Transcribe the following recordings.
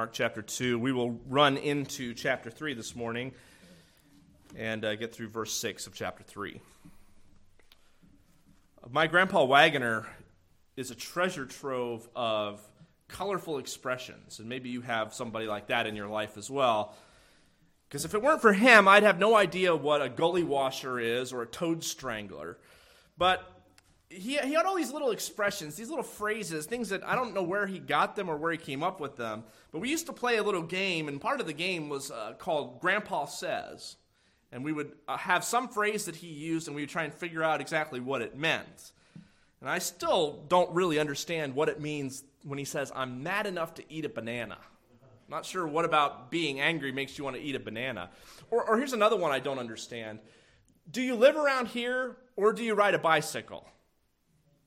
Mark chapter 2. We will run into chapter 3 this morning and uh, get through verse 6 of chapter 3. My grandpa Wagoner is a treasure trove of colorful expressions, and maybe you have somebody like that in your life as well. Because if it weren't for him, I'd have no idea what a gully washer is or a toad strangler. But he, he had all these little expressions, these little phrases, things that I don't know where he got them or where he came up with them. But we used to play a little game, and part of the game was uh, called Grandpa Says. And we would uh, have some phrase that he used, and we would try and figure out exactly what it meant. And I still don't really understand what it means when he says, I'm mad enough to eat a banana. I'm not sure what about being angry makes you want to eat a banana. Or, or here's another one I don't understand Do you live around here, or do you ride a bicycle?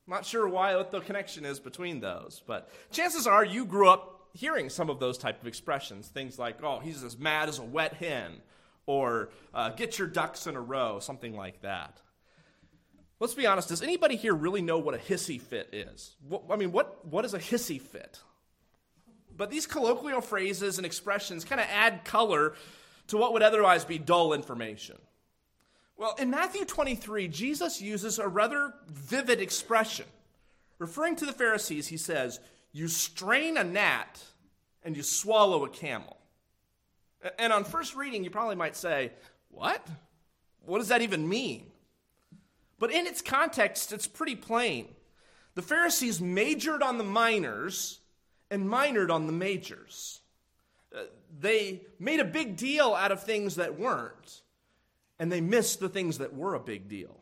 Not sure why what the connection is between those, but chances are you grew up hearing some of those type of expressions. Things like, "Oh, he's as mad as a wet hen," or uh, "Get your ducks in a row," something like that. Let's be honest. Does anybody here really know what a hissy fit is? What, I mean, what what is a hissy fit? But these colloquial phrases and expressions kind of add color to what would otherwise be dull information. Well, in Matthew 23, Jesus uses a rather vivid expression. Referring to the Pharisees, he says, You strain a gnat and you swallow a camel. And on first reading, you probably might say, What? What does that even mean? But in its context, it's pretty plain. The Pharisees majored on the minors and minored on the majors. Uh, they made a big deal out of things that weren't and they missed the things that were a big deal.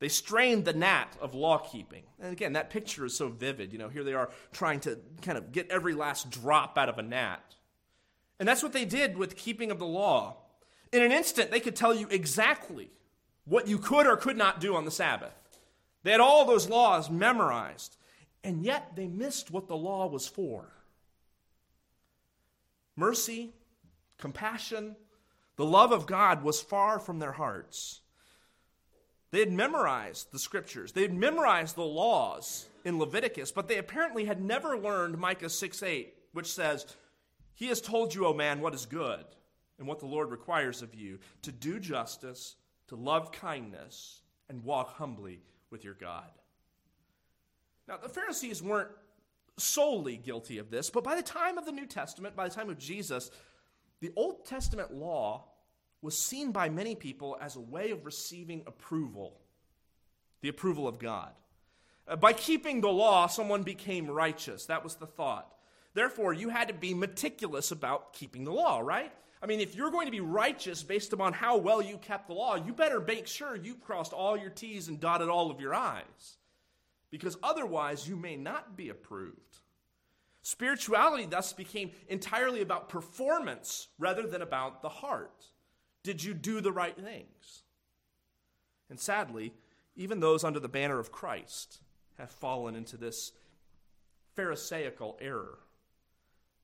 They strained the gnat of law keeping. And again, that picture is so vivid. You know, here they are trying to kind of get every last drop out of a gnat. And that's what they did with keeping of the law. In an instant, they could tell you exactly what you could or could not do on the Sabbath. They had all those laws memorized, and yet they missed what the law was for mercy, compassion, the love of God was far from their hearts. They had memorized the scriptures, they had memorized the laws in Leviticus, but they apparently had never learned Micah 6 8, which says, He has told you, O man, what is good and what the Lord requires of you to do justice, to love kindness, and walk humbly with your God. Now, the Pharisees weren't solely guilty of this, but by the time of the New Testament, by the time of Jesus, the Old Testament law was seen by many people as a way of receiving approval, the approval of God. Uh, by keeping the law, someone became righteous. That was the thought. Therefore, you had to be meticulous about keeping the law, right? I mean, if you're going to be righteous based upon how well you kept the law, you better make sure you crossed all your T's and dotted all of your I's. Because otherwise, you may not be approved. Spirituality thus became entirely about performance rather than about the heart. Did you do the right things? And sadly, even those under the banner of Christ have fallen into this Pharisaical error.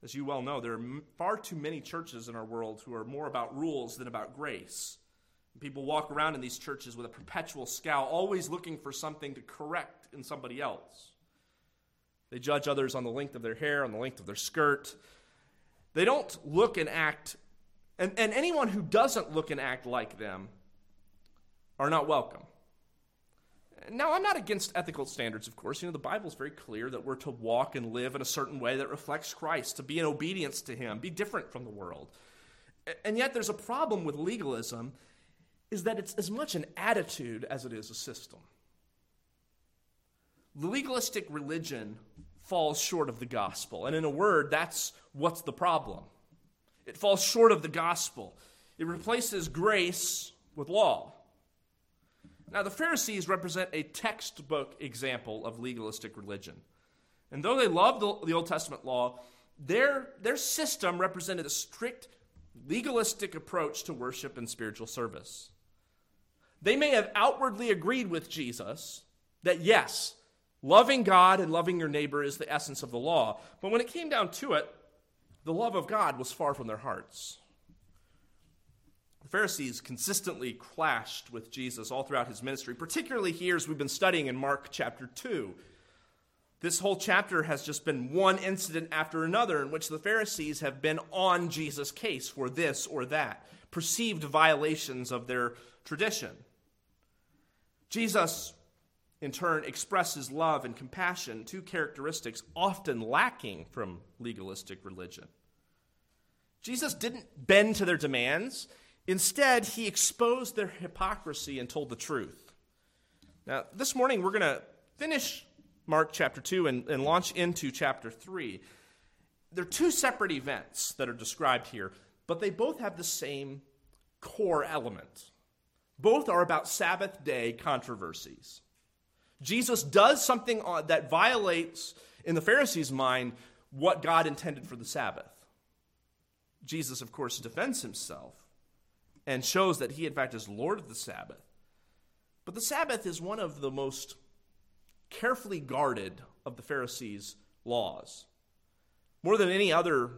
As you well know, there are far too many churches in our world who are more about rules than about grace. People walk around in these churches with a perpetual scowl, always looking for something to correct in somebody else. They judge others on the length of their hair, on the length of their skirt. They don't look and act, and, and anyone who doesn't look and act like them are not welcome. Now, I'm not against ethical standards, of course. You know, the Bible is very clear that we're to walk and live in a certain way that reflects Christ, to be in obedience to Him, be different from the world. And yet, there's a problem with legalism, is that it's as much an attitude as it is a system. Legalistic religion falls short of the gospel. And in a word, that's what's the problem. It falls short of the gospel. It replaces grace with law. Now, the Pharisees represent a textbook example of legalistic religion. And though they loved the, Old Testament law, their, their system represented a strict legalistic approach to worship and spiritual service. They may have outwardly agreed with Jesus that, yes, Loving God and loving your neighbor is the essence of the law. But when it came down to it, the love of God was far from their hearts. The Pharisees consistently clashed with Jesus all throughout his ministry, particularly here as we've been studying in Mark chapter 2. This whole chapter has just been one incident after another in which the Pharisees have been on Jesus' case for this or that, perceived violations of their tradition. Jesus, in turn, expresses love and compassion, two characteristics often lacking from legalistic religion. Jesus didn't bend to their demands. Instead, he exposed their hypocrisy and told the truth. Now, this morning we're going to finish Mark chapter 2 and, and launch into chapter 3. There are two separate events that are described here, but they both have the same core element. Both are about Sabbath day controversies. Jesus does something uh, that violates, in the Pharisees' mind, what God intended for the Sabbath. Jesus, of course, defends himself and shows that he, in fact, is Lord of the Sabbath. But the Sabbath is one of the most carefully guarded of the Pharisees' laws. More than any other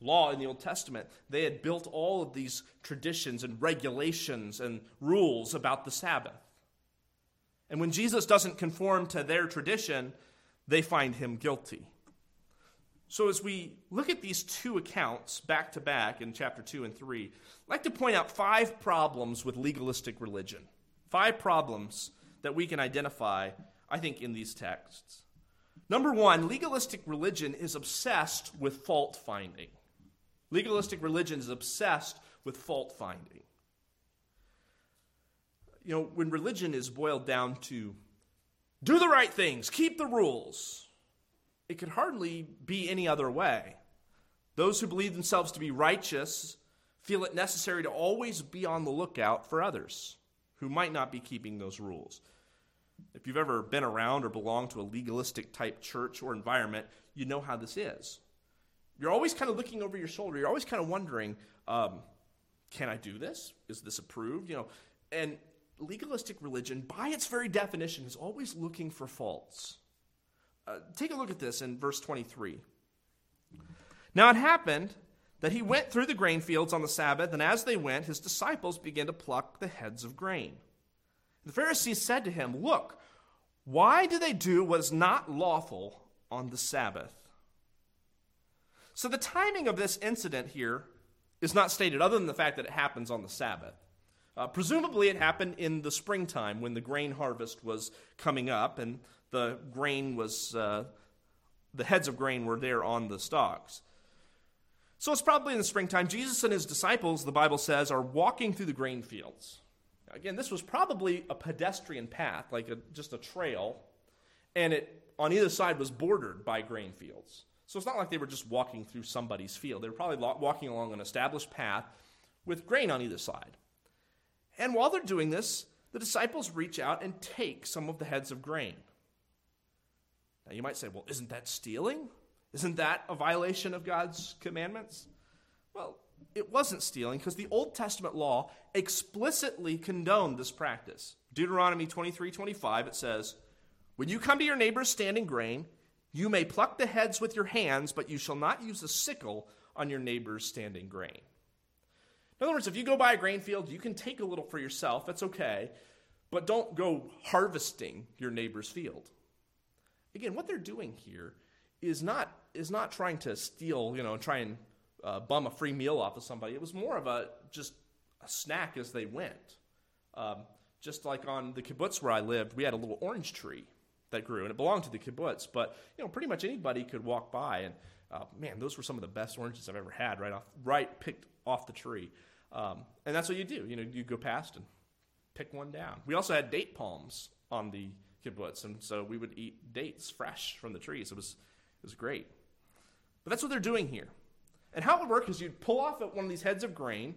law in the Old Testament, they had built all of these traditions and regulations and rules about the Sabbath. And when Jesus doesn't conform to their tradition, they find him guilty. So, as we look at these two accounts back to back in chapter 2 and 3, I'd like to point out five problems with legalistic religion. Five problems that we can identify, I think, in these texts. Number one, legalistic religion is obsessed with fault finding. Legalistic religion is obsessed with fault finding. You know, when religion is boiled down to do the right things, keep the rules, it could hardly be any other way. Those who believe themselves to be righteous feel it necessary to always be on the lookout for others who might not be keeping those rules. If you've ever been around or belonged to a legalistic type church or environment, you know how this is. You're always kind of looking over your shoulder. You're always kind of wondering, um, can I do this? Is this approved? You know, and legalistic religion, by its very definition, is always looking for faults. Uh, take a look at this in verse 23. Now it happened that he went through the grain fields on the Sabbath, and as they went, his disciples began to pluck the heads of grain. The Pharisees said to him, Look, why do they do what is not lawful on the Sabbath? So the timing of this incident here is not stated, other than the fact that it happens on the Sabbath. Uh, presumably, it happened in the springtime when the grain harvest was coming up, and the grain was, uh, the heads of grain were there on the stalks. So it's probably in the springtime. Jesus and his disciples, the Bible says, are walking through the grain fields. Again, this was probably a pedestrian path, like a, just a trail, and it on either side was bordered by grain fields. So it's not like they were just walking through somebody's field. They were probably walking along an established path with grain on either side. And while they're doing this, the disciples reach out and take some of the heads of grain. Now you might say, well, isn't that stealing? Isn't that a violation of God's commandments? Well, it wasn't stealing because the Old Testament law explicitly condoned this practice. Deuteronomy 23 25, it says, When you come to your neighbor's standing grain, you may pluck the heads with your hands, but you shall not use a sickle on your neighbor's standing grain. In other words, if you go by a grain field, you can take a little for yourself, that's okay, but don't go harvesting your neighbor's field. Again, what they're doing here is not, is not trying to steal, you know, and try and uh, bum a free meal off of somebody. It was more of a just a snack as they went. Um, just like on the kibbutz where I lived, we had a little orange tree that grew, and it belonged to the kibbutz. But you know, pretty much anybody could walk by, and uh, man, those were some of the best oranges I've ever had. Right off, right picked off the tree, um, and that's what you do. You know, you go past and pick one down. We also had date palms on the kibbutz, and so we would eat dates fresh from the trees. It was it was great. But that's what they're doing here. And how it would work is you'd pull off one of these heads of grain,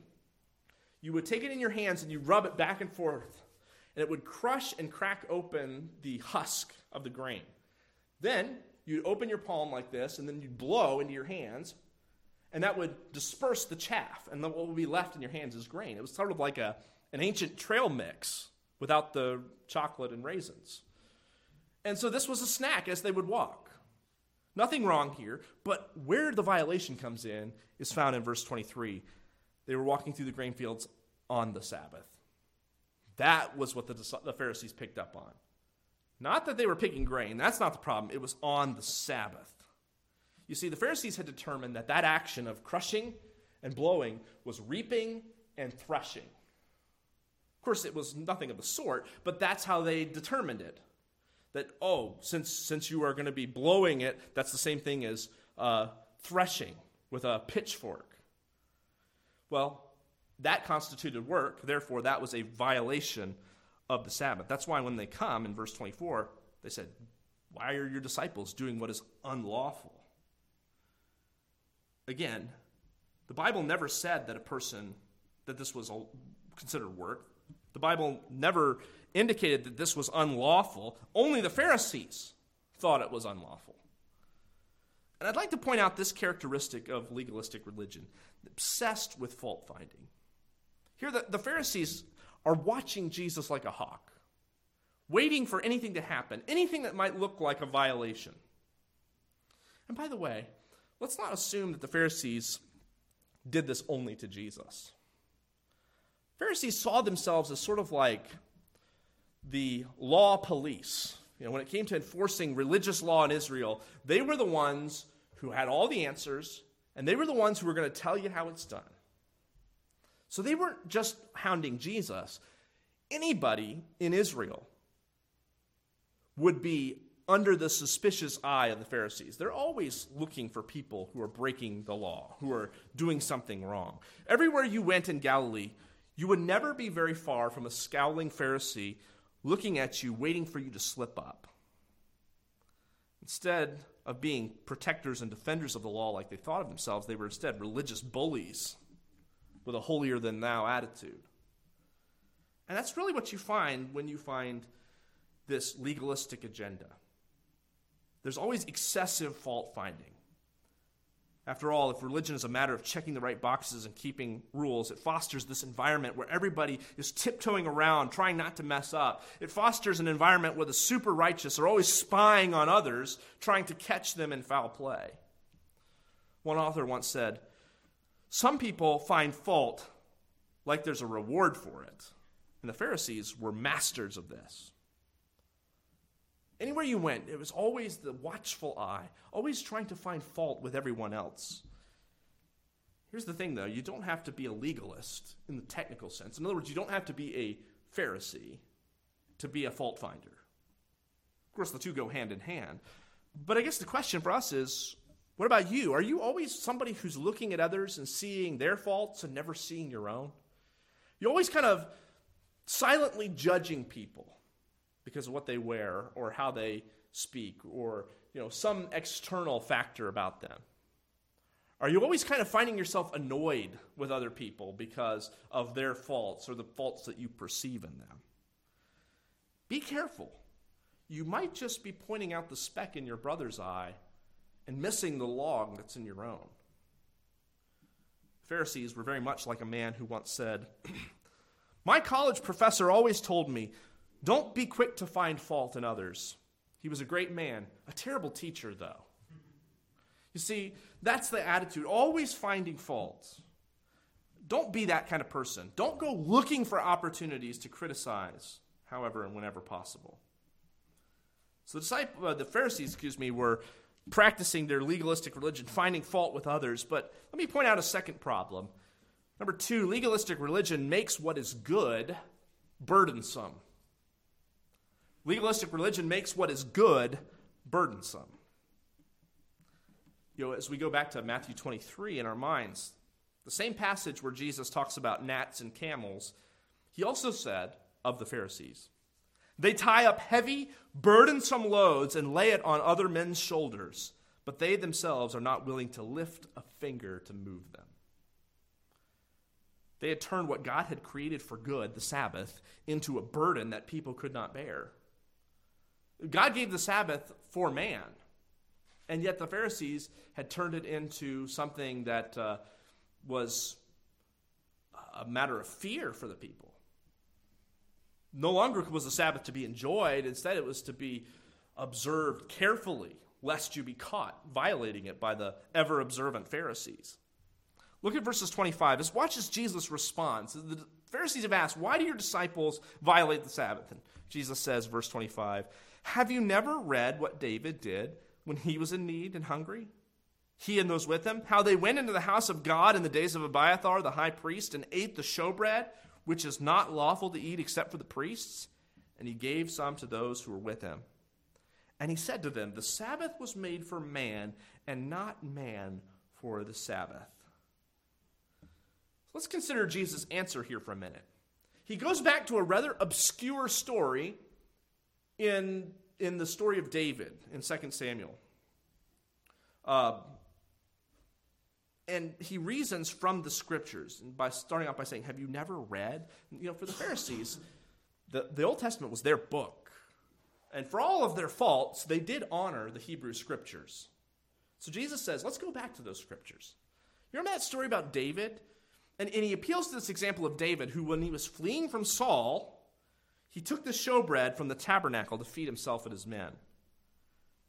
you would take it in your hands and you rub it back and forth, and it would crush and crack open the husk of the grain. Then you'd open your palm like this, and then you'd blow into your hands, and that would disperse the chaff, and what would be left in your hands is grain. It was sort of like a, an ancient trail mix without the chocolate and raisins. And so this was a snack as they would walk. Nothing wrong here, but where the violation comes in is found in verse 23. They were walking through the grain fields on the Sabbath. That was what the, the Pharisees picked up on. Not that they were picking grain, that's not the problem. It was on the Sabbath. You see, the Pharisees had determined that that action of crushing and blowing was reaping and threshing. Of course, it was nothing of the sort, but that's how they determined it. That, oh, since, since you are going to be blowing it, that's the same thing as uh, threshing with a pitchfork. Well, that constituted work, therefore, that was a violation of the Sabbath. That's why when they come in verse 24, they said, Why are your disciples doing what is unlawful? Again, the Bible never said that a person, that this was considered work. The Bible never indicated that this was unlawful. Only the Pharisees thought it was unlawful. And I'd like to point out this characteristic of legalistic religion obsessed with fault finding. Here, the, the Pharisees are watching Jesus like a hawk, waiting for anything to happen, anything that might look like a violation. And by the way, let's not assume that the Pharisees did this only to Jesus. Pharisees saw themselves as sort of like the law police. You know, when it came to enforcing religious law in Israel, they were the ones who had all the answers, and they were the ones who were going to tell you how it's done. So they weren't just hounding Jesus. Anybody in Israel would be under the suspicious eye of the Pharisees. They're always looking for people who are breaking the law, who are doing something wrong. Everywhere you went in Galilee, you would never be very far from a scowling Pharisee looking at you, waiting for you to slip up. Instead of being protectors and defenders of the law like they thought of themselves, they were instead religious bullies with a holier than thou attitude. And that's really what you find when you find this legalistic agenda. There's always excessive fault finding. After all, if religion is a matter of checking the right boxes and keeping rules, it fosters this environment where everybody is tiptoeing around, trying not to mess up. It fosters an environment where the super righteous are always spying on others, trying to catch them in foul play. One author once said, Some people find fault like there's a reward for it. And the Pharisees were masters of this. Anywhere you went, it was always the watchful eye, always trying to find fault with everyone else. Here's the thing, though you don't have to be a legalist in the technical sense. In other words, you don't have to be a Pharisee to be a fault finder. Of course, the two go hand in hand. But I guess the question for us is what about you? Are you always somebody who's looking at others and seeing their faults and never seeing your own? You're always kind of silently judging people because of what they wear or how they speak or you know some external factor about them. Are you always kind of finding yourself annoyed with other people because of their faults or the faults that you perceive in them? Be careful. You might just be pointing out the speck in your brother's eye and missing the log that's in your own. Pharisees were very much like a man who once said my college professor always told me don't be quick to find fault in others. He was a great man, a terrible teacher, though. You see, that's the attitude, always finding faults. Don't be that kind of person. Don't go looking for opportunities to criticize, however and whenever possible. So the, uh, the Pharisees, excuse me, were practicing their legalistic religion, finding fault with others. But let me point out a second problem. Number two, legalistic religion makes what is good burdensome. Legalistic religion makes what is good burdensome. You know, as we go back to Matthew 23 in our minds, the same passage where Jesus talks about gnats and camels, he also said of the Pharisees, They tie up heavy, burdensome loads and lay it on other men's shoulders, but they themselves are not willing to lift a finger to move them. They had turned what God had created for good, the Sabbath, into a burden that people could not bear. God gave the Sabbath for man, and yet the Pharisees had turned it into something that uh, was a matter of fear for the people. No longer was the Sabbath to be enjoyed, instead, it was to be observed carefully, lest you be caught violating it by the ever observant Pharisees. Look at verses 25. Just watch as Jesus responds. The Pharisees have asked, Why do your disciples violate the Sabbath? And Jesus says, verse 25, Have you never read what David did when he was in need and hungry? He and those with him, how they went into the house of God in the days of Abiathar the high priest and ate the showbread, which is not lawful to eat except for the priests, and he gave some to those who were with him. And he said to them, The Sabbath was made for man, and not man for the Sabbath. Let's consider Jesus' answer here for a minute. He goes back to a rather obscure story in, in the story of David in 2 Samuel. Uh, and he reasons from the scriptures by starting out by saying, Have you never read? You know, for the Pharisees, the, the Old Testament was their book. And for all of their faults, they did honor the Hebrew scriptures. So Jesus says, Let's go back to those scriptures. You remember that story about David? And, and he appeals to this example of David, who, when he was fleeing from Saul, he took the showbread from the tabernacle to feed himself and his men.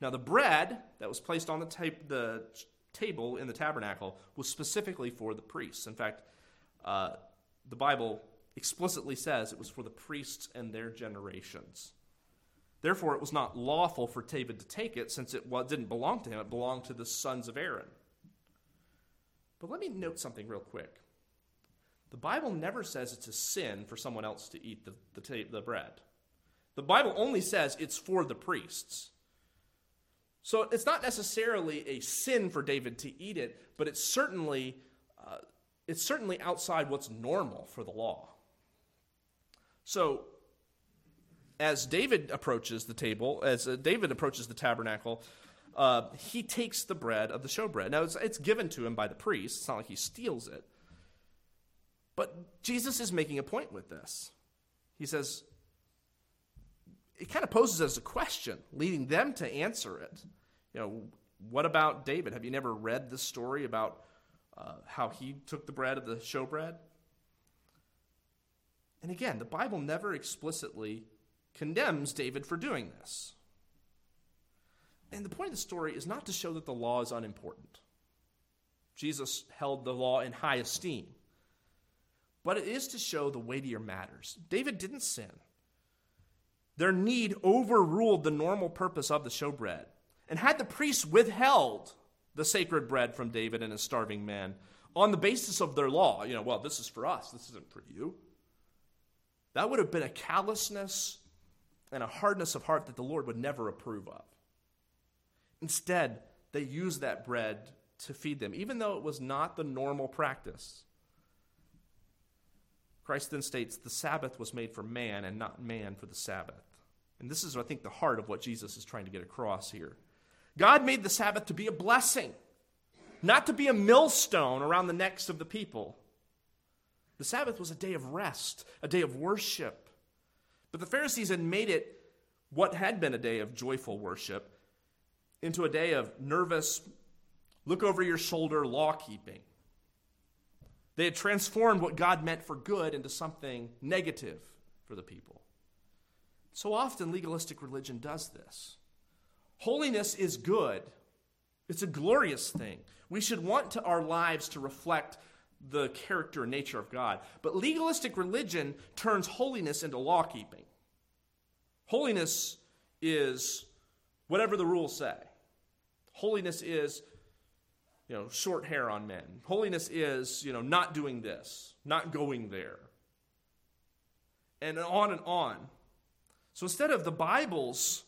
Now, the bread that was placed on the, ta- the table in the tabernacle was specifically for the priests. In fact, uh, the Bible explicitly says it was for the priests and their generations. Therefore, it was not lawful for David to take it since it didn't belong to him, it belonged to the sons of Aaron. But let me note something real quick. The Bible never says it's a sin for someone else to eat the, the, the bread. The Bible only says it's for the priests. So it's not necessarily a sin for David to eat it, but it's certainly, uh, it's certainly outside what's normal for the law. So as David approaches the table, as uh, David approaches the tabernacle, uh, he takes the bread of the showbread. Now, it's, it's given to him by the priest. It's not like he steals it. But Jesus is making a point with this. He says, it kind of poses as a question, leading them to answer it. You know, what about David? Have you never read the story about uh, how he took the bread of the showbread? And again, the Bible never explicitly condemns David for doing this. And the point of the story is not to show that the law is unimportant. Jesus held the law in high esteem but it is to show the weightier matters. David didn't sin. Their need overruled the normal purpose of the showbread. And had the priests withheld the sacred bread from David and his starving men on the basis of their law, you know, well, this is for us, this isn't for you, that would have been a callousness and a hardness of heart that the Lord would never approve of. Instead, they used that bread to feed them, even though it was not the normal practice. Christ then states the Sabbath was made for man and not man for the Sabbath. And this is, I think, the heart of what Jesus is trying to get across here. God made the Sabbath to be a blessing, not to be a millstone around the necks of the people. The Sabbath was a day of rest, a day of worship. But the Pharisees had made it what had been a day of joyful worship into a day of nervous, look over your shoulder law keeping. They had transformed what God meant for good into something negative for the people. So often, legalistic religion does this. Holiness is good, it's a glorious thing. We should want to our lives to reflect the character and nature of God. But legalistic religion turns holiness into law keeping. Holiness is whatever the rules say. Holiness is you know, short hair on men. Holiness is, you know, not doing this, not going there. And on and on. So instead of the Bible's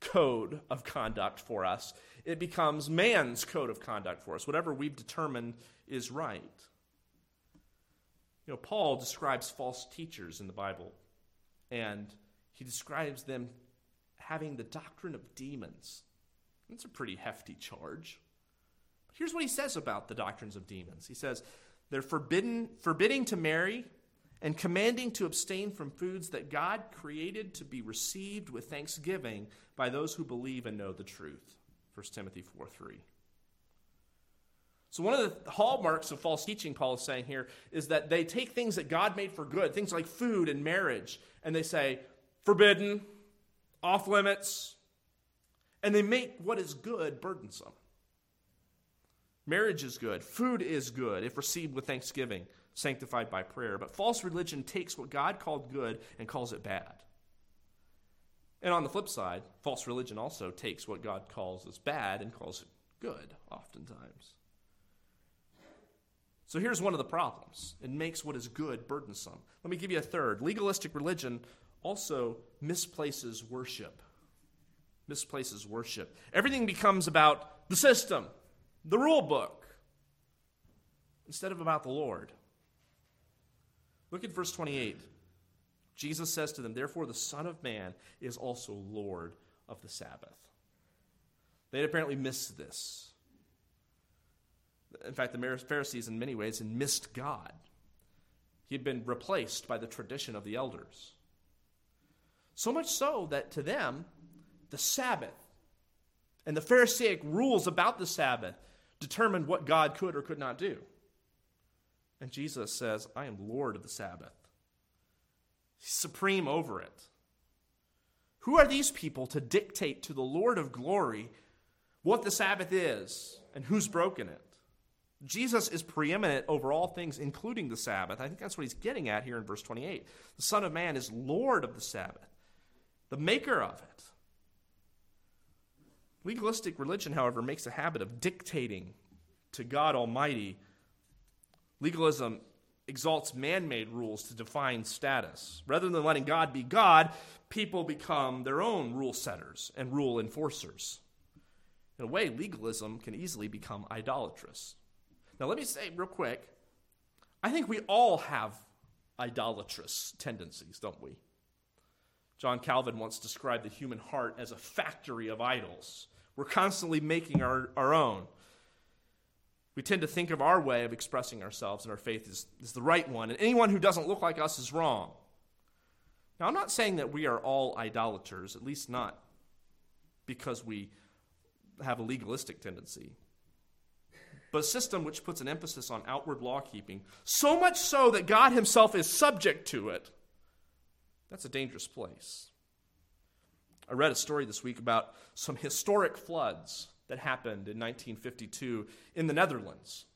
code of conduct for us, it becomes man's code of conduct for us, whatever we've determined is right. You know, Paul describes false teachers in the Bible, and he describes them having the doctrine of demons. That's a pretty hefty charge. Here's what he says about the doctrines of demons. He says, they're forbidden, forbidding to marry and commanding to abstain from foods that God created to be received with thanksgiving by those who believe and know the truth. 1 Timothy 4 3. So, one of the hallmarks of false teaching, Paul is saying here, is that they take things that God made for good, things like food and marriage, and they say, forbidden, off limits, and they make what is good burdensome. Marriage is good. Food is good if received with thanksgiving, sanctified by prayer. But false religion takes what God called good and calls it bad. And on the flip side, false religion also takes what God calls as bad and calls it good, oftentimes. So here's one of the problems it makes what is good burdensome. Let me give you a third. Legalistic religion also misplaces worship. Misplaces worship. Everything becomes about the system, the rule book, instead of about the Lord. Look at verse 28. Jesus says to them, Therefore, the Son of Man is also Lord of the Sabbath. They had apparently missed this. In fact, the Pharisees, in many ways, had missed God. He had been replaced by the tradition of the elders. So much so that to them, the Sabbath and the Pharisaic rules about the Sabbath determined what God could or could not do. And Jesus says, I am Lord of the Sabbath, He's supreme over it. Who are these people to dictate to the Lord of glory what the Sabbath is and who's broken it? Jesus is preeminent over all things, including the Sabbath. I think that's what he's getting at here in verse 28. The Son of Man is Lord of the Sabbath, the maker of it. Legalistic religion, however, makes a habit of dictating to God Almighty. Legalism exalts man made rules to define status. Rather than letting God be God, people become their own rule setters and rule enforcers. In a way, legalism can easily become idolatrous. Now, let me say real quick I think we all have idolatrous tendencies, don't we? John Calvin once described the human heart as a factory of idols. We're constantly making our, our own. We tend to think of our way of expressing ourselves and our faith is, is the right one, and anyone who doesn't look like us is wrong. Now, I'm not saying that we are all idolaters, at least not because we have a legalistic tendency but a system which puts an emphasis on outward law keeping, so much so that God Himself is subject to it. That's a dangerous place. I read a story this week about some historic floods that happened in 1952 in the Netherlands.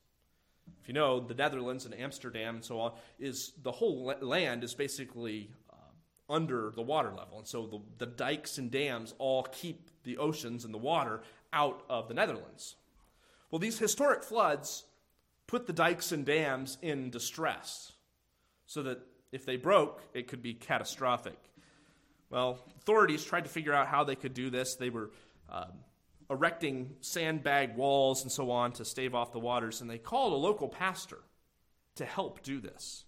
If you know, the Netherlands and Amsterdam and so on, is the whole land is basically uh, under the water level. And so the, the dikes and dams all keep the oceans and the water out of the Netherlands. Well, these historic floods put the dikes and dams in distress so that if they broke, it could be catastrophic. Well, authorities tried to figure out how they could do this. They were um, erecting sandbag walls and so on to stave off the waters, and they called a local pastor to help do this.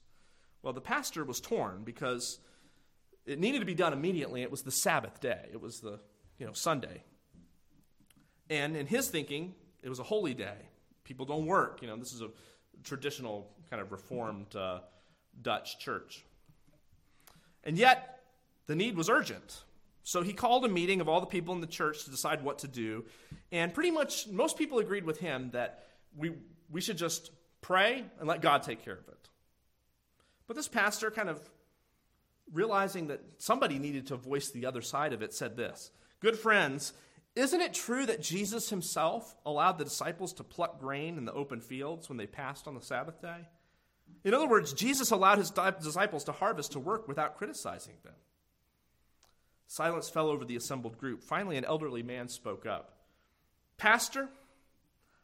Well, the pastor was torn because it needed to be done immediately. It was the Sabbath day, it was the you know, Sunday. And in his thinking, it was a holy day. People don't work. You know, this is a traditional kind of reformed uh, Dutch church. And yet, the need was urgent. So he called a meeting of all the people in the church to decide what to do. And pretty much most people agreed with him that we, we should just pray and let God take care of it. But this pastor, kind of realizing that somebody needed to voice the other side of it, said this Good friends, isn't it true that Jesus himself allowed the disciples to pluck grain in the open fields when they passed on the Sabbath day? In other words, Jesus allowed his disciples to harvest to work without criticizing them. Silence fell over the assembled group. Finally, an elderly man spoke up Pastor,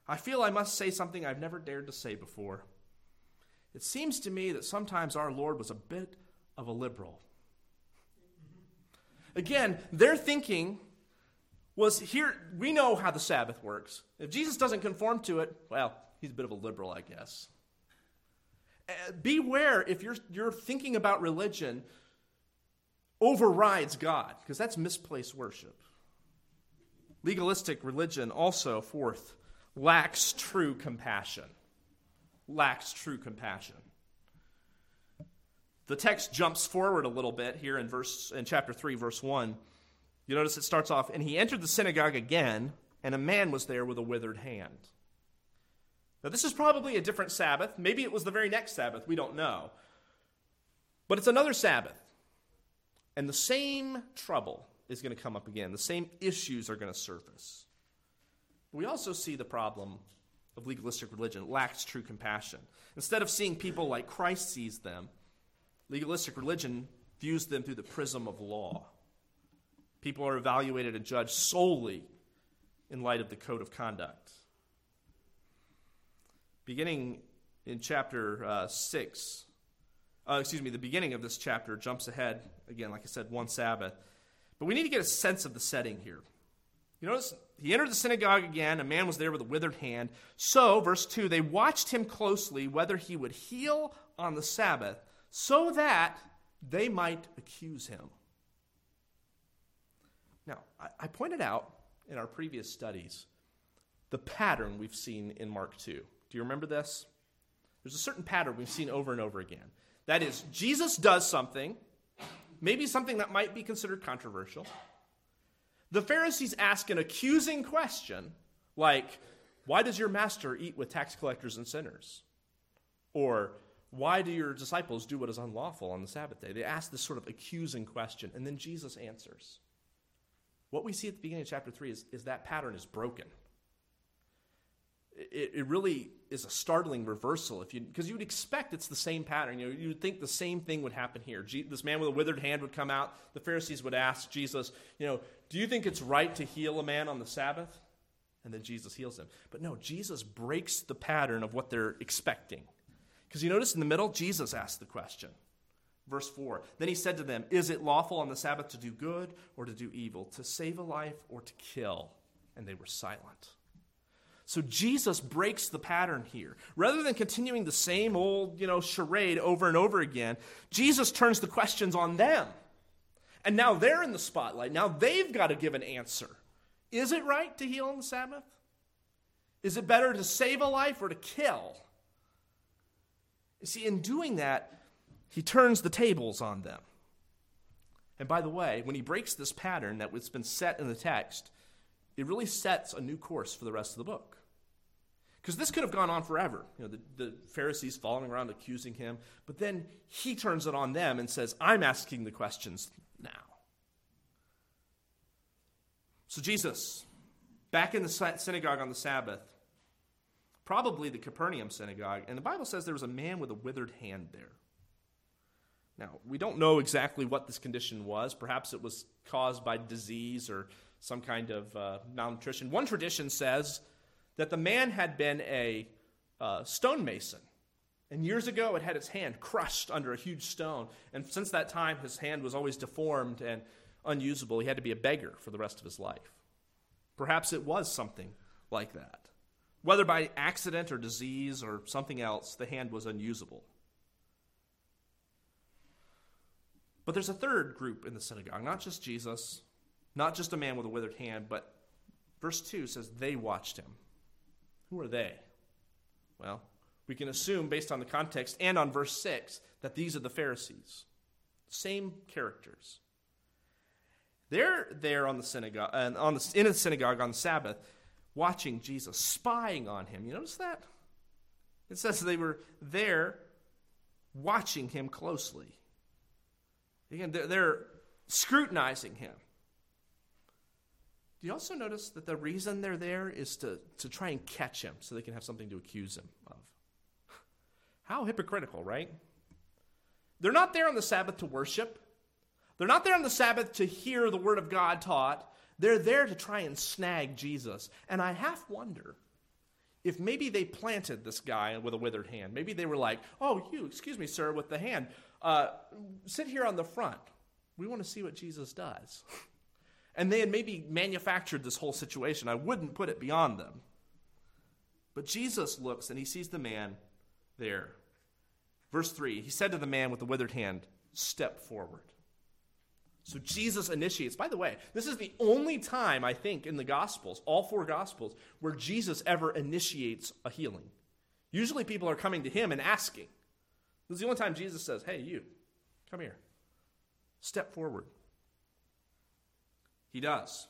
I feel I must say something I've never dared to say before. It seems to me that sometimes our Lord was a bit of a liberal. Again, they're thinking was here, we know how the Sabbath works. If Jesus doesn't conform to it, well, he's a bit of a liberal, I guess. Uh, beware if you're, you're thinking about religion overrides God, because that's misplaced worship. Legalistic religion also, fourth, lacks true compassion. Lacks true compassion. The text jumps forward a little bit here in verse in chapter 3 verse 1 you notice it starts off, and he entered the synagogue again, and a man was there with a withered hand. Now, this is probably a different Sabbath. Maybe it was the very next Sabbath. We don't know. But it's another Sabbath. And the same trouble is going to come up again. The same issues are going to surface. We also see the problem of legalistic religion. Lacks true compassion. Instead of seeing people like Christ sees them, legalistic religion views them through the prism of law. People are evaluated and judged solely in light of the code of conduct. Beginning in chapter uh, 6, uh, excuse me, the beginning of this chapter jumps ahead, again, like I said, one Sabbath. But we need to get a sense of the setting here. You notice he entered the synagogue again. A man was there with a withered hand. So, verse 2, they watched him closely whether he would heal on the Sabbath so that they might accuse him. Now, I, I pointed out in our previous studies the pattern we've seen in Mark 2. Do you remember this? There's a certain pattern we've seen over and over again. That is, Jesus does something, maybe something that might be considered controversial. The Pharisees ask an accusing question like, Why does your master eat with tax collectors and sinners? Or, Why do your disciples do what is unlawful on the Sabbath day? They ask this sort of accusing question, and then Jesus answers. What we see at the beginning of chapter 3 is, is that pattern is broken it, it really is a startling reversal if you because you would expect it's the same pattern. You know, you would think the same thing would happen here. this man with a withered hand would come out. The Pharisees would ask Jesus, you know, do you think it's right to heal a man on the Sabbath? And then Jesus heals him. But no, Jesus breaks the pattern of what they're expecting. Because you notice in the middle, Jesus asked the question. Verse 4 Then he said to them, Is it lawful on the Sabbath to do good or to do evil, to save a life or to kill? And they were silent. So Jesus breaks the pattern here. Rather than continuing the same old, you know, charade over and over again, Jesus turns the questions on them. And now they're in the spotlight. Now they've got to give an answer. Is it right to heal on the Sabbath? Is it better to save a life or to kill? You see, in doing that, he turns the tables on them. And by the way, when he breaks this pattern that has been set in the text, it really sets a new course for the rest of the book. Because this could have gone on forever. You know, the, the Pharisees following around accusing him, but then he turns it on them and says, I'm asking the questions now. So Jesus, back in the synagogue on the Sabbath, probably the Capernaum synagogue, and the Bible says there was a man with a withered hand there. Now, we don't know exactly what this condition was. Perhaps it was caused by disease or some kind of uh, malnutrition. One tradition says that the man had been a uh, stonemason. And years ago, it had its hand crushed under a huge stone. And since that time, his hand was always deformed and unusable. He had to be a beggar for the rest of his life. Perhaps it was something like that. Whether by accident or disease or something else, the hand was unusable. But there's a third group in the synagogue, not just Jesus, not just a man with a withered hand, but verse 2 says they watched him. Who are they? Well, we can assume, based on the context and on verse 6, that these are the Pharisees. Same characters. They're there on the synagogue, uh, and on the, in the synagogue on the Sabbath, watching Jesus, spying on him. You notice that? It says they were there watching him closely. Again, they're, they're scrutinizing him. Do you also notice that the reason they're there is to, to try and catch him so they can have something to accuse him of? How hypocritical, right? They're not there on the Sabbath to worship. They're not there on the Sabbath to hear the Word of God taught. They're there to try and snag Jesus. And I half wonder if maybe they planted this guy with a withered hand. Maybe they were like, oh, you, excuse me, sir, with the hand, uh, sit here on the front. We want to see what Jesus does. and they had maybe manufactured this whole situation. I wouldn't put it beyond them. But Jesus looks and he sees the man there. Verse 3 He said to the man with the withered hand, Step forward. So Jesus initiates. By the way, this is the only time, I think, in the Gospels, all four Gospels, where Jesus ever initiates a healing. Usually people are coming to him and asking. This is the only time Jesus says, Hey, you, come here. Step forward. He does.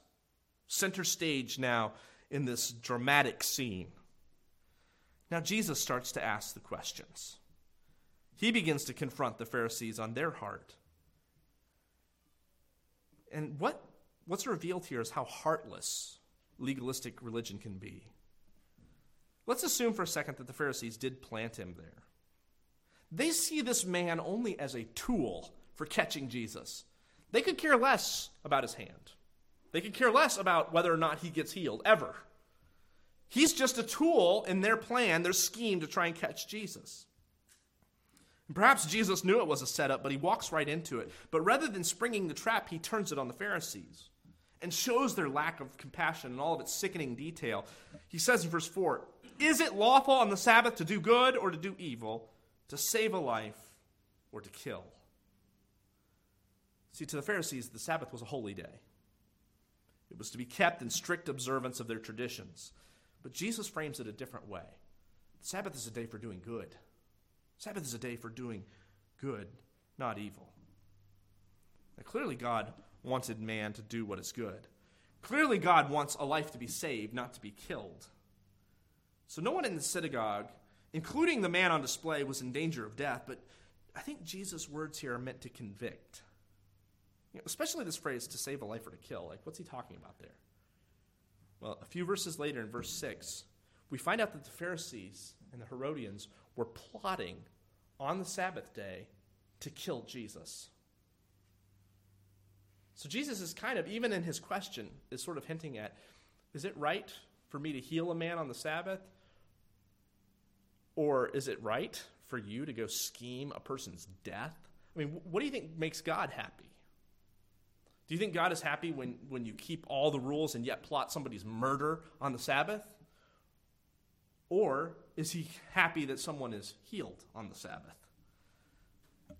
Center stage now in this dramatic scene. Now, Jesus starts to ask the questions. He begins to confront the Pharisees on their heart. And what, what's revealed here is how heartless legalistic religion can be. Let's assume for a second that the Pharisees did plant him there. They see this man only as a tool for catching Jesus. They could care less about his hand. They could care less about whether or not he gets healed, ever. He's just a tool in their plan, their scheme to try and catch Jesus. And perhaps Jesus knew it was a setup, but he walks right into it. But rather than springing the trap, he turns it on the Pharisees and shows their lack of compassion in all of its sickening detail. He says in verse 4 Is it lawful on the Sabbath to do good or to do evil, to save a life or to kill? See, to the Pharisees, the Sabbath was a holy day. It was to be kept in strict observance of their traditions. But Jesus frames it a different way. Sabbath is a day for doing good. Sabbath is a day for doing good, not evil. Now, clearly, God wanted man to do what is good. Clearly, God wants a life to be saved, not to be killed. So, no one in the synagogue, including the man on display, was in danger of death, but I think Jesus' words here are meant to convict. You know, especially this phrase, to save a life or to kill. Like, what's he talking about there? Well, a few verses later in verse 6, we find out that the Pharisees and the Herodians were plotting on the Sabbath day to kill Jesus. So Jesus is kind of, even in his question, is sort of hinting at is it right for me to heal a man on the Sabbath? Or is it right for you to go scheme a person's death? I mean, what do you think makes God happy? Do you think God is happy when, when you keep all the rules and yet plot somebody's murder on the Sabbath? Or is he happy that someone is healed on the Sabbath?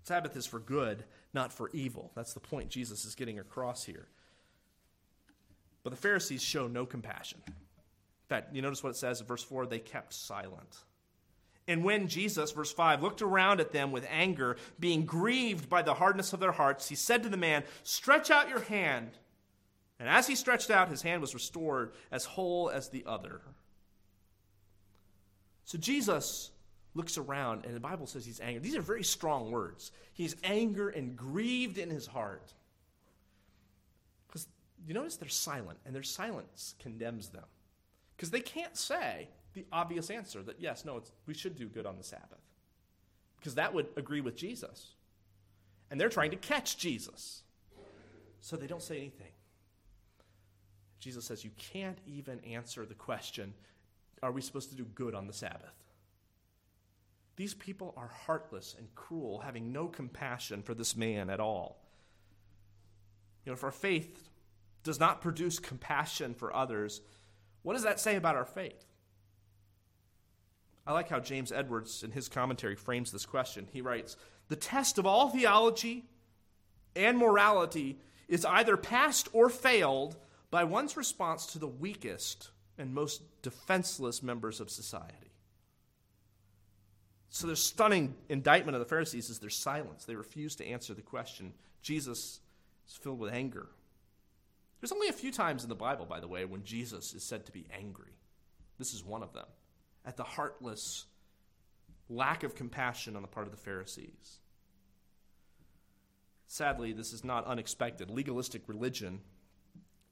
Sabbath is for good, not for evil. That's the point Jesus is getting across here. But the Pharisees show no compassion. In fact, you notice what it says in verse 4 they kept silent. And when Jesus, verse 5, looked around at them with anger, being grieved by the hardness of their hearts, he said to the man, Stretch out your hand. And as he stretched out, his hand was restored as whole as the other. So Jesus looks around, and the Bible says he's angry. These are very strong words. He's anger and grieved in his heart. Because you notice they're silent, and their silence condemns them. Because they can't say, the obvious answer that yes, no, we should do good on the Sabbath. Because that would agree with Jesus. And they're trying to catch Jesus. So they don't say anything. Jesus says you can't even answer the question are we supposed to do good on the Sabbath? These people are heartless and cruel, having no compassion for this man at all. You know, if our faith does not produce compassion for others, what does that say about our faith? I like how James Edwards, in his commentary, frames this question. He writes The test of all theology and morality is either passed or failed by one's response to the weakest and most defenseless members of society. So, the stunning indictment of the Pharisees is their silence. They refuse to answer the question. Jesus is filled with anger. There's only a few times in the Bible, by the way, when Jesus is said to be angry. This is one of them at the heartless lack of compassion on the part of the Pharisees. Sadly, this is not unexpected. Legalistic religion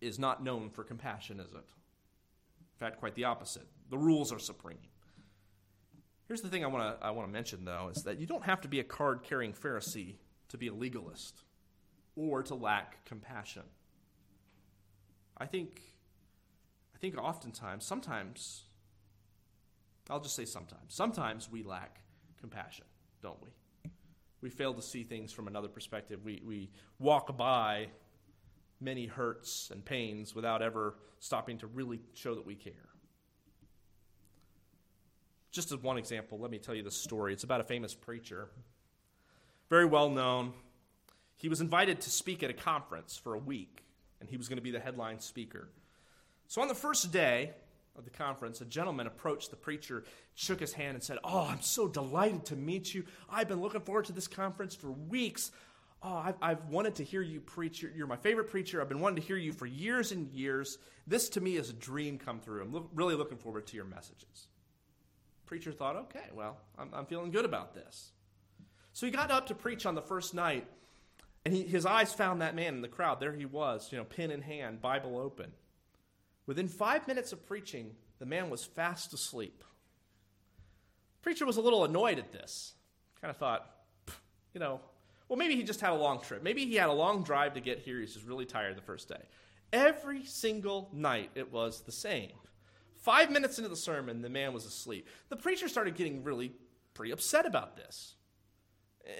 is not known for compassion, is it? In fact, quite the opposite. The rules are supreme. Here's the thing I want to I want to mention though is that you don't have to be a card-carrying Pharisee to be a legalist or to lack compassion. I think I think oftentimes, sometimes I'll just say sometimes. Sometimes we lack compassion, don't we? We fail to see things from another perspective. We, we walk by many hurts and pains without ever stopping to really show that we care. Just as one example, let me tell you this story. It's about a famous preacher, very well known. He was invited to speak at a conference for a week, and he was going to be the headline speaker. So on the first day, of the conference, a gentleman approached the preacher, shook his hand, and said, Oh, I'm so delighted to meet you. I've been looking forward to this conference for weeks. Oh, I've, I've wanted to hear you preach. You're, you're, my favorite preacher. I've been wanting to hear you for years and years. This to me is a dream come through. I'm lo- really looking forward to your messages. Preacher thought, okay, well, I'm, I'm feeling good about this. So he got up to preach on the first night, and he, his eyes found that man in the crowd. There he was, you know, pen in hand, Bible open. Within five minutes of preaching, the man was fast asleep. The preacher was a little annoyed at this. Kind of thought, you know, well, maybe he just had a long trip. Maybe he had a long drive to get here. He's just really tired the first day. Every single night it was the same. Five minutes into the sermon, the man was asleep. The preacher started getting really pretty upset about this.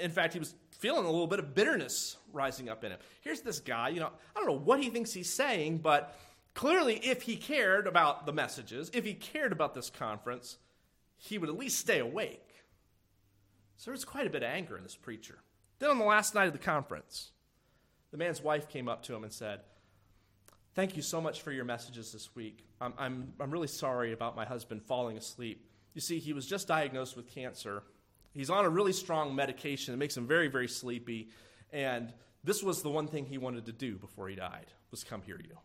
In fact, he was feeling a little bit of bitterness rising up in him. Here's this guy, you know, I don't know what he thinks he's saying, but clearly, if he cared about the messages, if he cared about this conference, he would at least stay awake. So there was quite a bit of anger in this preacher. Then on the last night of the conference, the man's wife came up to him and said, Thank you so much for your messages this week. I'm, I'm, I'm really sorry about my husband falling asleep. You see, he was just diagnosed with cancer. He's on a really strong medication that makes him very, very sleepy. And this was the one thing he wanted to do before he died, was come hear you.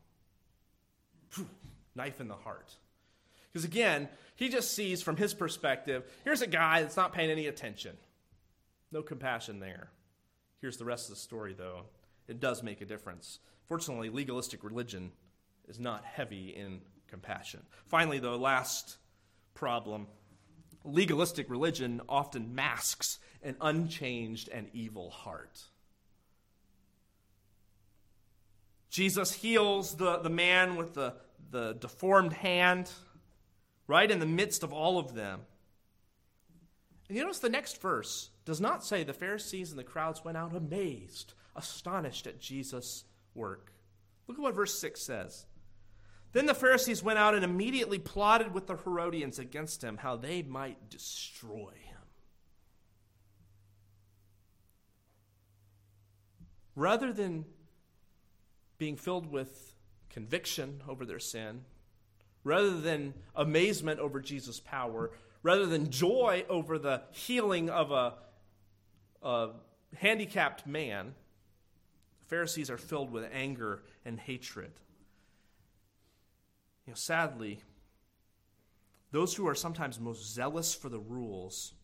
Knife in the heart. Because again, he just sees from his perspective here's a guy that's not paying any attention. No compassion there. Here's the rest of the story, though. It does make a difference. Fortunately, legalistic religion is not heavy in compassion. Finally, the last problem legalistic religion often masks an unchanged and evil heart. Jesus heals the, the man with the, the deformed hand right in the midst of all of them. And you notice the next verse does not say the Pharisees and the crowds went out amazed, astonished at Jesus' work. Look at what verse 6 says. Then the Pharisees went out and immediately plotted with the Herodians against him, how they might destroy him. Rather than being filled with conviction over their sin, rather than amazement over Jesus' power, rather than joy over the healing of a, a handicapped man, Pharisees are filled with anger and hatred. You know, sadly, those who are sometimes most zealous for the rules,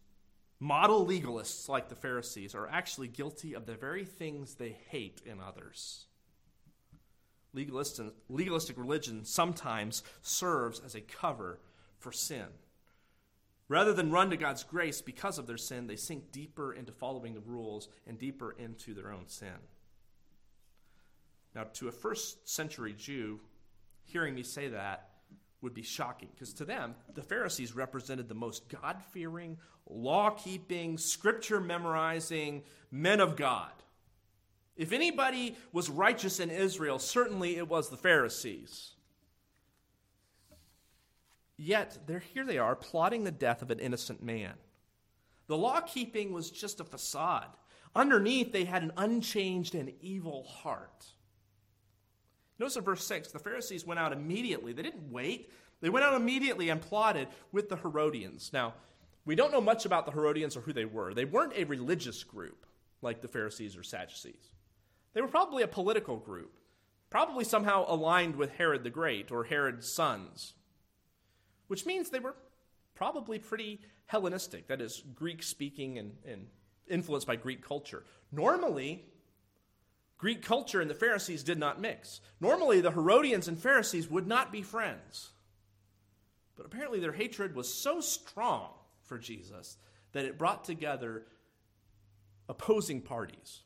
model legalists like the Pharisees, are actually guilty of the very things they hate in others. Legalistic, legalistic religion sometimes serves as a cover for sin. Rather than run to God's grace because of their sin, they sink deeper into following the rules and deeper into their own sin. Now, to a first century Jew, hearing me say that would be shocking because to them, the Pharisees represented the most God fearing, law keeping, scripture memorizing men of God. If anybody was righteous in Israel, certainly it was the Pharisees. Yet, here they are plotting the death of an innocent man. The law keeping was just a facade. Underneath, they had an unchanged and evil heart. Notice in verse 6, the Pharisees went out immediately. They didn't wait, they went out immediately and plotted with the Herodians. Now, we don't know much about the Herodians or who they were. They weren't a religious group like the Pharisees or Sadducees, they were probably a political group, probably somehow aligned with Herod the Great or Herod's sons, which means they were probably pretty Hellenistic, that is, Greek speaking and, and influenced by Greek culture. Normally, Greek culture and the Pharisees did not mix. Normally, the Herodians and Pharisees would not be friends. But apparently, their hatred was so strong for Jesus that it brought together opposing parties.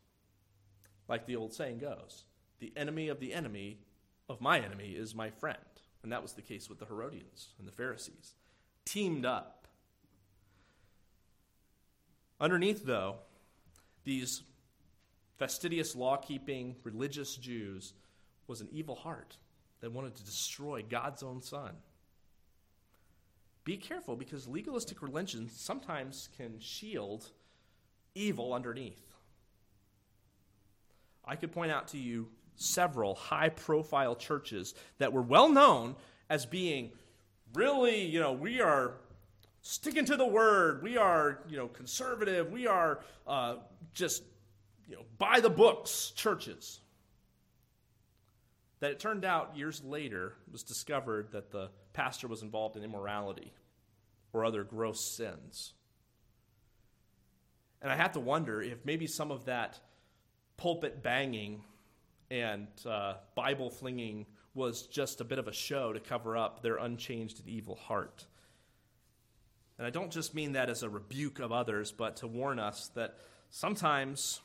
Like the old saying goes the enemy of the enemy of my enemy is my friend. And that was the case with the Herodians and the Pharisees. Teamed up. Underneath, though, these fastidious law keeping religious Jews was an evil heart that wanted to destroy God's own son. Be careful because legalistic religion sometimes can shield evil underneath. I could point out to you several high profile churches that were well known as being really, you know, we are sticking to the word, we are, you know, conservative, we are uh, just you know, by the books churches. That it turned out years later was discovered that the pastor was involved in immorality or other gross sins. And I have to wonder if maybe some of that pulpit banging and uh, Bible flinging was just a bit of a show to cover up their unchanged and evil heart. And I don't just mean that as a rebuke of others, but to warn us that sometimes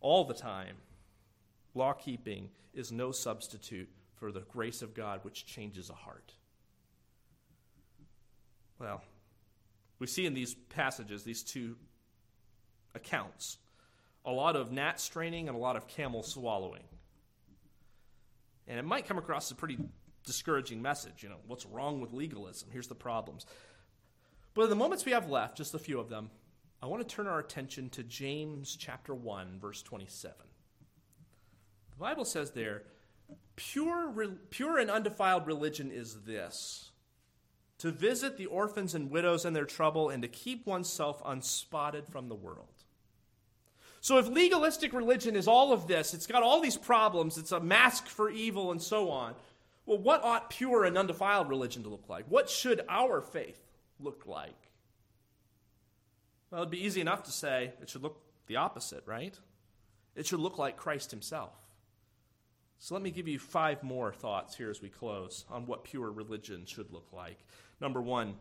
all the time, law keeping is no substitute for the grace of God which changes a heart. Well, we see in these passages, these two accounts, a lot of gnat straining and a lot of camel swallowing. And it might come across as a pretty discouraging message. You know, what's wrong with legalism? Here's the problems. But in the moments we have left, just a few of them, I want to turn our attention to James chapter 1, verse 27. The Bible says there, pure, pure and undefiled religion is this to visit the orphans and widows in their trouble and to keep oneself unspotted from the world. So, if legalistic religion is all of this, it's got all these problems, it's a mask for evil, and so on, well, what ought pure and undefiled religion to look like? What should our faith look like? Well, it'd be easy enough to say it should look the opposite, right? It should look like Christ himself. So let me give you five more thoughts here as we close on what pure religion should look like. Number one,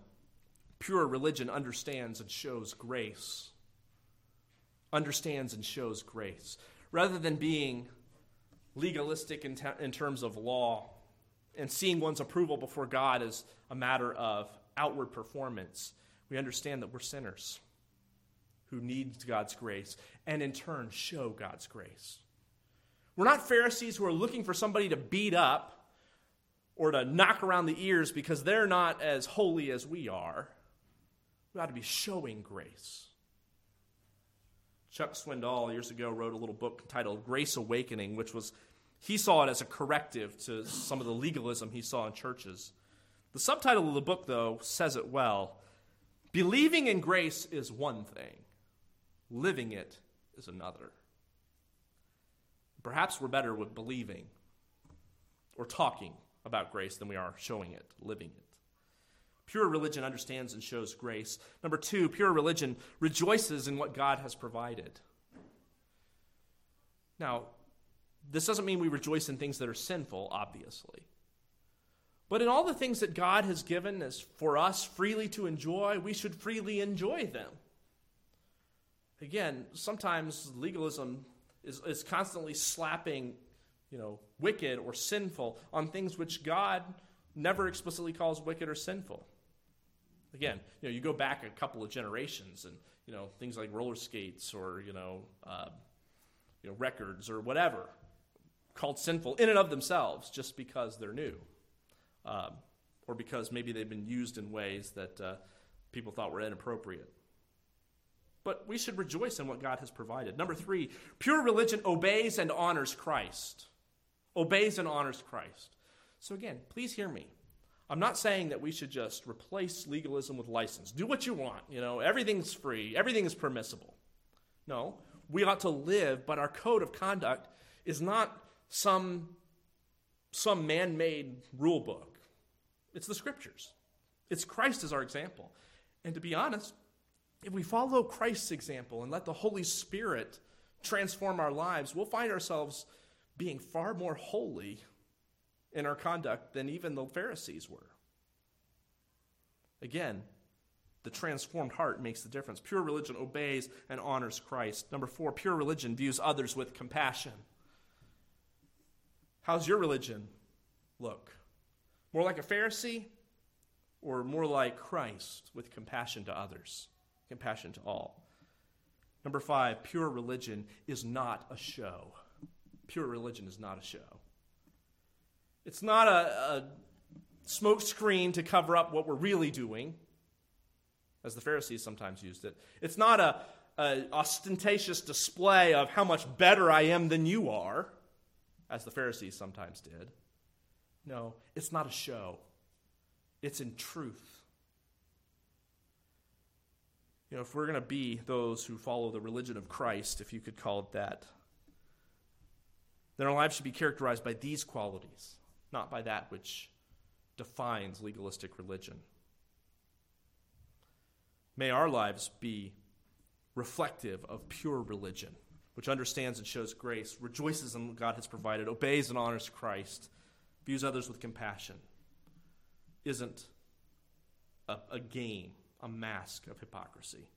pure religion understands and shows grace. Understands and shows grace. Rather than being legalistic in, in terms of law and seeing one's approval before God as a matter of outward performance, we understand that we're sinners who need God's grace and in turn show God's grace. We're not Pharisees who are looking for somebody to beat up or to knock around the ears because they're not as holy as we are. We ought to be showing grace. Chuck Swindoll years ago wrote a little book titled Grace Awakening, which was he saw it as a corrective to some of the legalism he saw in churches. The subtitle of the book, though, says it well. Believing in grace is one thing, living it is another. Perhaps we're better with believing or talking about grace than we are showing it, living it. Pure religion understands and shows grace. Number two, pure religion rejoices in what God has provided. Now, this doesn't mean we rejoice in things that are sinful, obviously. But in all the things that God has given as for us freely to enjoy, we should freely enjoy them. Again, sometimes legalism is, is constantly slapping, you know, wicked or sinful on things which God never explicitly calls wicked or sinful. Again, you know, you go back a couple of generations, and you know things like roller skates or you know, uh, you know, records or whatever called sinful in and of themselves, just because they're new, um, or because maybe they've been used in ways that uh, people thought were inappropriate but we should rejoice in what God has provided. Number three, pure religion obeys and honors Christ. Obeys and honors Christ. So, again, please hear me. I'm not saying that we should just replace legalism with license. Do what you want. You know, everything's free, everything is permissible. No, we ought to live, but our code of conduct is not some, some man made rule book. It's the scriptures, it's Christ as our example. And to be honest, if we follow Christ's example and let the Holy Spirit transform our lives, we'll find ourselves being far more holy in our conduct than even the Pharisees were. Again, the transformed heart makes the difference. Pure religion obeys and honors Christ. Number four, pure religion views others with compassion. How's your religion look? More like a Pharisee or more like Christ with compassion to others? compassion to all. Number five, pure religion is not a show. Pure religion is not a show. It's not a, a smoke screen to cover up what we're really doing, as the Pharisees sometimes used it. It's not a, a ostentatious display of how much better I am than you are, as the Pharisees sometimes did. No, it's not a show. It's in truth. You know, if we're going to be those who follow the religion of Christ, if you could call it that, then our lives should be characterized by these qualities, not by that which defines legalistic religion. May our lives be reflective of pure religion, which understands and shows grace, rejoices in what God has provided, obeys and honors Christ, views others with compassion, isn't a, a game a mask of hypocrisy.